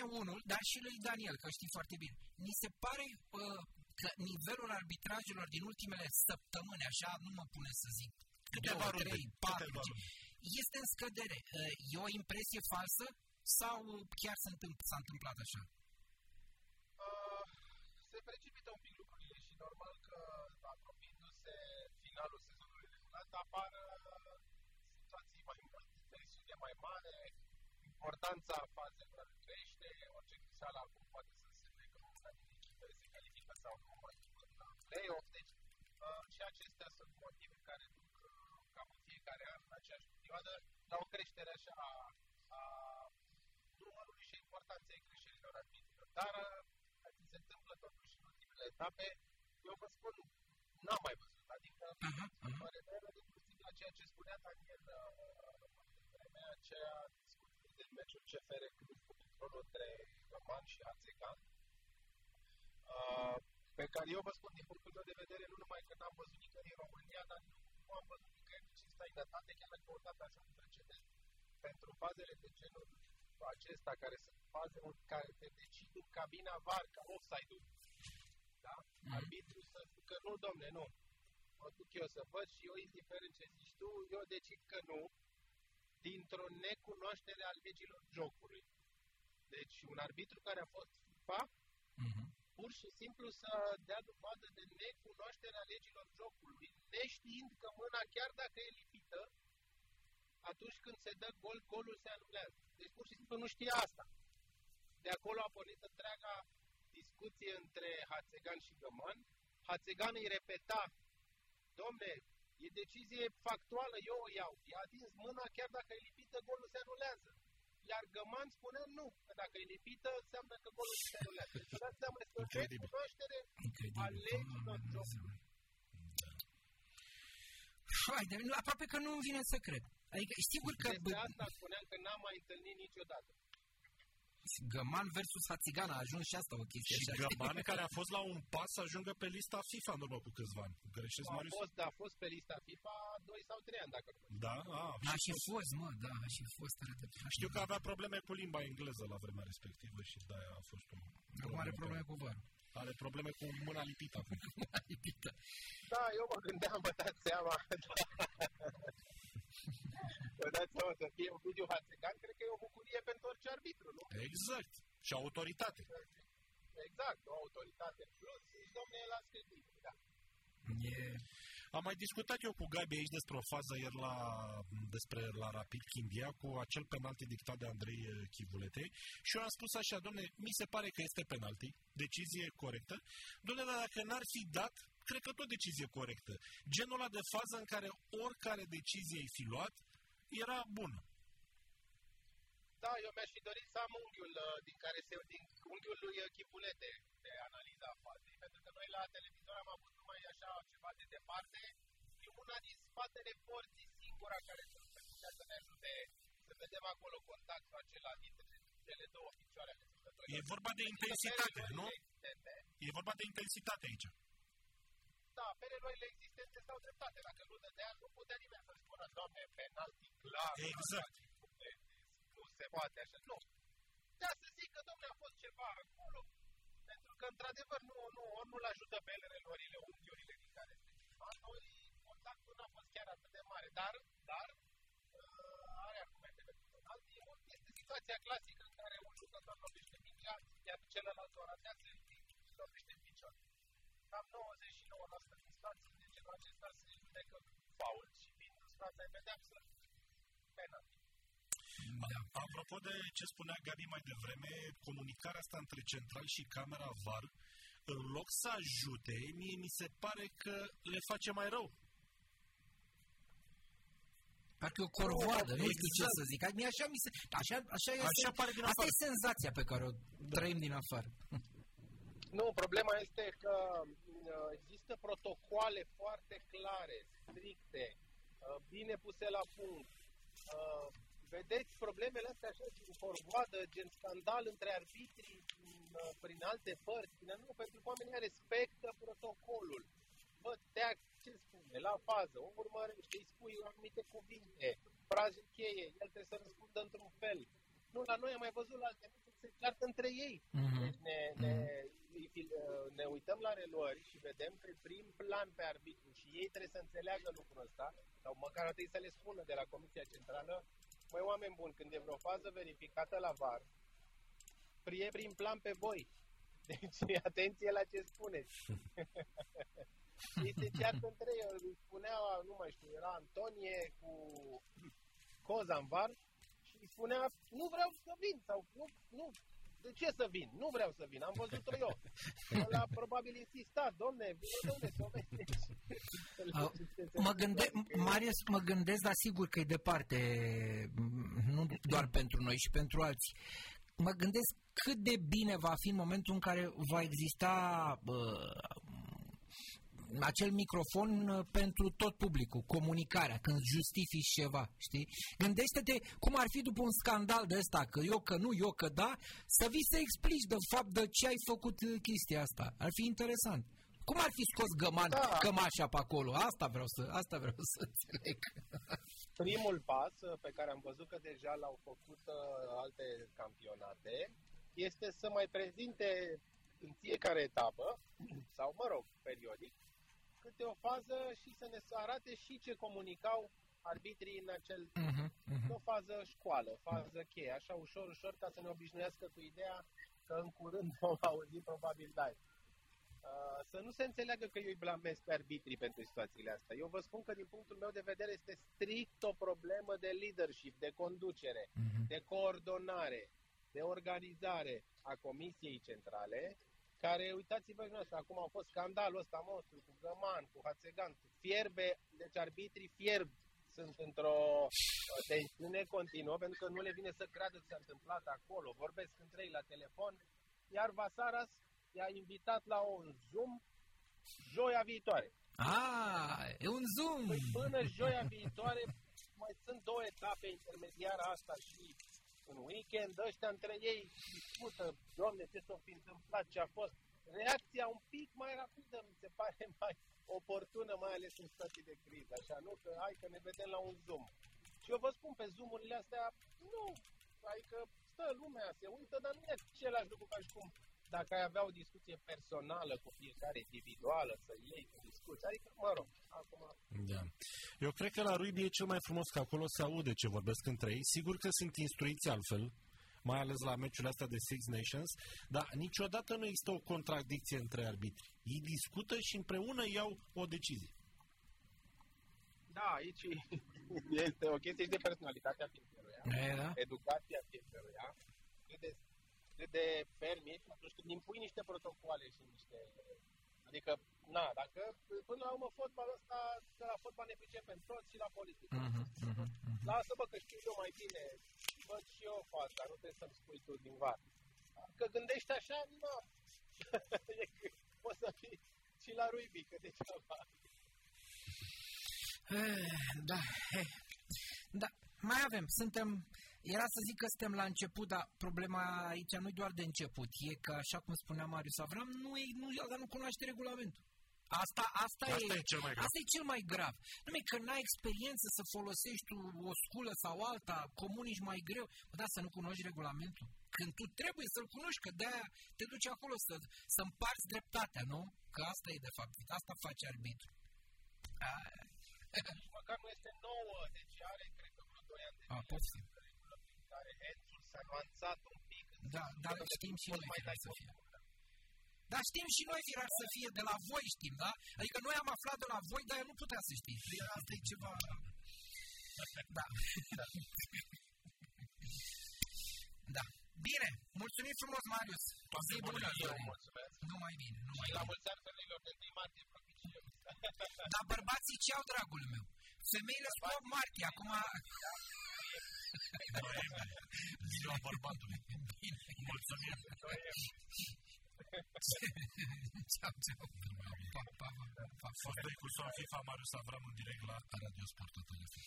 mie unul, dar și lui Daniel, că știi foarte bine. Mi se pare uh, că nivelul arbitrajelor din ultimele săptămâni, așa, nu mă pune să zic, Câteva două, runde, trei, patru, câteva cinci, este în scădere. Uh, E o impresie falsă sau chiar se întâmpl- s-a întâmplat așa? Uh, se precipită un pic lucrurile și normal că apropiindu-se finalul sezonului regulat apar uh, situații mai multe, tensiune mai mare, importanța fazelor crește, orice greșeală acum poate să însemne că una din echipe se califică sau nu mai în la play-off, deci uh, și acestea sunt motive care duc uh, cam în fiecare an în aceeași perioadă la o creștere așa a, a numărului și importanței greșelilor arbitrilor. Dar uh, ți se întâmplă totuși în ultimele etape, eu vă spun, n-am mai văzut. Adică Aha, aha. mă refer inclusiv la ceea ce spunea Daniel uh, în vremea aceea discutând de meciul CFR Cluj cu controlul între Roman și Hațegan. Uh, pe care eu vă spun din punctul meu de vedere, nu numai că n-am văzut nicăieri în România, dar nu, nu am văzut nicăieri nici în străinătate, chiar dacă odată așa un precedent pentru fazele de genul acesta, care sunt faze în care te decid în cabina VAR, ca offside-ul. Da? Mhm. Arbitru să zică, nu, domne, nu. Mă duc eu să văd și eu, indiferent ce zici tu, eu decid că nu, dintr-o necunoaștere a legilor jocului. Deci, un arbitru care a fost FIFA, Mhm. Pur și simplu să dea dovadă de necunoaștere a legilor jocului, neștiind că mâna, chiar dacă e lipită, atunci când se dă gol, golul se anulează. Deci pur și simplu nu știa asta. De acolo a pornit întreaga discuție între Hațegan și Găman. Hațegan îi repeta, domne, e decizie factuală, eu o iau. I-a atins mâna, chiar dacă e lipită, golul se anulează. Iar Găman spune nu, că dacă e lipită, înseamnă că golul se anulează. Deci, vă dați seama, este o Incredibil. recunoaștere a Incredibil. legilor Doamne jocului. Hai, de, nu, aproape că nu-mi vine să cred. Adică, sigur că Despre bă, asta spuneam că n-am mai întâlnit niciodată. Găman versus Hațigana a ajuns și asta o chestie. Și așa. Găban, care a fost la un pas să ajungă pe lista FIFA în urmă cu câțiva ani. Greșesc, A Marius? fost, da, a fost pe lista FIFA 2 sau 3 ani, dacă nu mă știu. Da? A, A și fost, mă, da, a și fost. Are dreptate. Știu că avea probleme cu limba engleză la vremea respectivă și de-aia a fost un... Acum are probleme cu var. Are probleme cu mâna lipită acum. Lipită. Da, eu mă gândeam, vă dați seama. vă dați seama să fie un video Hațegan, cred că e o bucurie pentru orice arbitru, nu? Exact. Și autoritate. Exact, o autoritate în plus, și domne, el a scris bine, da. E... Am mai discutat eu cu Gabi aici despre o fază ieri la, despre la Rapid Chimbia cu acel penalti dictat de Andrei eh, Chivulete și eu am spus așa, domne, mi se pare că este penalti, decizie corectă. Domne, dar dacă n-ar fi dat, cred că tot decizie corectă. Genul ăla de fază în care oricare decizie ai fi luat era bună. Da, eu mi-aș fi dorit să am unghiul uh, din care se, din unghiul lui uh, Chipulete de analiza fazei, pentru că noi la televizor am avut numai așa ceva de departe. E una din spatele porții, singura care să se putea să ne ajute să vedem acolo contactul acela dintre cele două picioare ale jucătorilor. E vorba de intensitate, nu? Existente. E vorba de intensitate aici. Da, pe reloile existente sau dreptate. Dacă nu dădea, nu putea nimeni să spună, doamne, penalti clar. Exact. Nu se poate așa. Nu. Da, să zic că, domnule, a fost ceva acolo, pentru că, într-adevăr, nu, nu, ori nu-l ajută pe ele relorile, unghiurile din care se filma, ori contactul n-a fost chiar atât de mare, dar, dar, uh, are argumente pentru penalti. Este situația clasică în care un jucător lovește mingea, iar celălalt o ratează și lovește în picior. Cam 99% din situații de genul acesta se judecă faul și fiind în situația de pedeapsă, penalti. Da. Apropo de ce spunea Gabi mai devreme, comunicarea asta între central și camera VAR, în loc să ajute, mie mi se pare că le face mai rău. Parcă e o corvoadă, nu știu ce Exact. să zic. Mie așa, mi se, așa, așa, este, Așa pare din asta afară. e senzația pe care o trăim din afară. Nu, problema este că uh, există protocoale foarte clare, stricte, uh, bine puse la punct. Uh, Vedeți problemele astea așa din forvoadă, gen scandal între arbitrii prin, uh, prin alte părți. Bine, nu, pentru că oamenii respectă protocolul. Bă, te ce spune, la fază, o urmărește, îi spui anumite cuvinte, fraze cheie, el trebuie să răspundă într-un fel. Nu, la noi am mai văzut la alte meciuri, se ceartă între ei. Mhm. Deci ne, ne, îi fil- uh, ne uităm la reluări și vedem pe prim plan pe arbitru și ei trebuie să înțeleagă lucrul ăsta, sau măcar ar trebui să le spună de la Comisia Centrală, măi oameni buni, când e vreo fază verificată la VAR, prie prin plan pe voi. Deci atenție la ce spuneți. ei se ceartă între ei, îi spunea, nu mai știu, era Antonie cu Coza în VAR și îi spunea, nu vreau să vin, sau nu, nu, de ce să vin? Nu vreau să vin, am văzut-o eu. Ăla probabil insista, domne, vină domne, să o vezi. Uh, Mă gânde- Marius, mă gândesc, dar sigur că e departe, m, nu doar pentru noi și pentru alții. Mă gândesc cât de bine va fi în momentul în care va exista uh, acel microfon uh, pentru tot publicul, comunicarea, când justifici ceva, știi? Gândește-te cum ar fi după un scandal de ăsta, că eu că nu, eu că da, să vii să explici de fapt de ce ai făcut uh, chestia asta. Ar fi interesant. Cum ar fi scos găman, Da. cămașa pe acolo? Asta vreau să, asta vreau să înțeleg. Primul pas uh, pe care am văzut că deja l-au făcut uh, alte campionate este să mai prezinte în fiecare etapă, sau mă rog, periodic, câte o fază și să ne arate și ce comunicau arbitrii în acel Mhm, mhm. o fază școală, o fază cheie, așa ușor, ușor, ca să ne obișnuiască cu ideea că în curând vom auzi probabil live. Uh, să nu se înțeleagă că eu îi blamez pe arbitrii pentru situațiile astea. Eu vă spun că din punctul meu de vedere este strict o problemă de leadership, de conducere, Mhm. de coordonare, de organizare a Comisiei Centrale, care, uitați-vă și noastră, acum a fost scandalul ăsta monstru cu Găman, cu Hațegan, fierbe, deci arbitrii fierb sunt într-o uh, tensiune continuă, pentru că nu le vine să creadă ce s-a întâmplat acolo. Vorbesc între ei la telefon, iar Vasaras i-a invitat la un Zoom joia viitoare. Ah, e un zoom! Păi până joia viitoare mai sunt două etape intermediare asta și în weekend ăștia între ei discută, domne, ce s-a fi întâmplat, ce a fost. Reacția un pic mai rapidă mi se pare mai oportună, mai ales în situații de criză, așa, nu? Că hai că ne vedem la un Zoom. Și eu vă spun, pe Zoom-urile astea, nu, adică stă lumea, se uită, dar nu e același lucru ca și cum dacă ai avea o discuție personală cu fiecare individuală, să iei, să discuți, adică, mă rog, acum Da. Eu cred că la rugby e cel mai frumos că acolo se aude ce vorbesc între ei. Sigur că sunt instruiți altfel, mai ales la meciurile astea de Six Nations, dar niciodată nu există o contradicție între arbitri. Ei discută și împreună iau o decizie. Da, aici este o chestie și de personalitatea fiecăruia, E, da? educația fiecăruia, cât de, cât de ferm ești atunci când impui niște protocoale și niște... Adică, na, dacă până la urmă fotbalul ăsta, că la fotbal ne pricepem toți și la politică. Mhm, mhm, mhm. Lasă-mă că știu eu mai bine, văd și eu fața, nu trebuie să-mi spui tu din var. Că gândești așa, nu. Poți să fii și la rugby, că degeaba. Eh, Da, eh. da, mai avem, suntem, era să zic că suntem la început, dar problema aici nu e doar de început, e că, așa cum spunea Marius Avram, nu, e, nu, dar nu cunoaște regulamentul. Asta, asta, Asta e cel mai grav. Asta e cel mai grav. Numai că n-ai experiență să folosești o- o sculă sau alta, comunici mai greu. Bă, da, să nu cunoști regulamentul. Când tu trebuie să-l cunoști, că de-aia te duci acolo să, să împarți dreptatea, nu? Că asta e de fapt, asta face arbitru. Aia. Nici măcar nu este nouă, deci are, cred că vreo 2 ani de A, zile, pot fi. regulă prin care Hensul s-a nuanțat un pic. în Da, sensul dar că știm și poți noi mai firar dai să tot. fie. Dar știm și noi firar să fie, de la voi știm, da? Adică noi am aflat de la voi, dar eu nu putea să știi. Asta e ceva... Da. Da. Bine, mulțumim frumos, Marius. Zi bună, Florin. Mulțumesc. Numai bine, numai Și la bine. mulți ani femeilor de 1 martie propiciu. Dar bărbații ce au, dragul meu? Femeile sunt 8 martie, acum... Ziua bărbatului. Mulțumim. Ceau, ceau. Pa, pa, pa, pa. Fostul cu FIFA Marius Avram în direct la Radio Sport Total FM.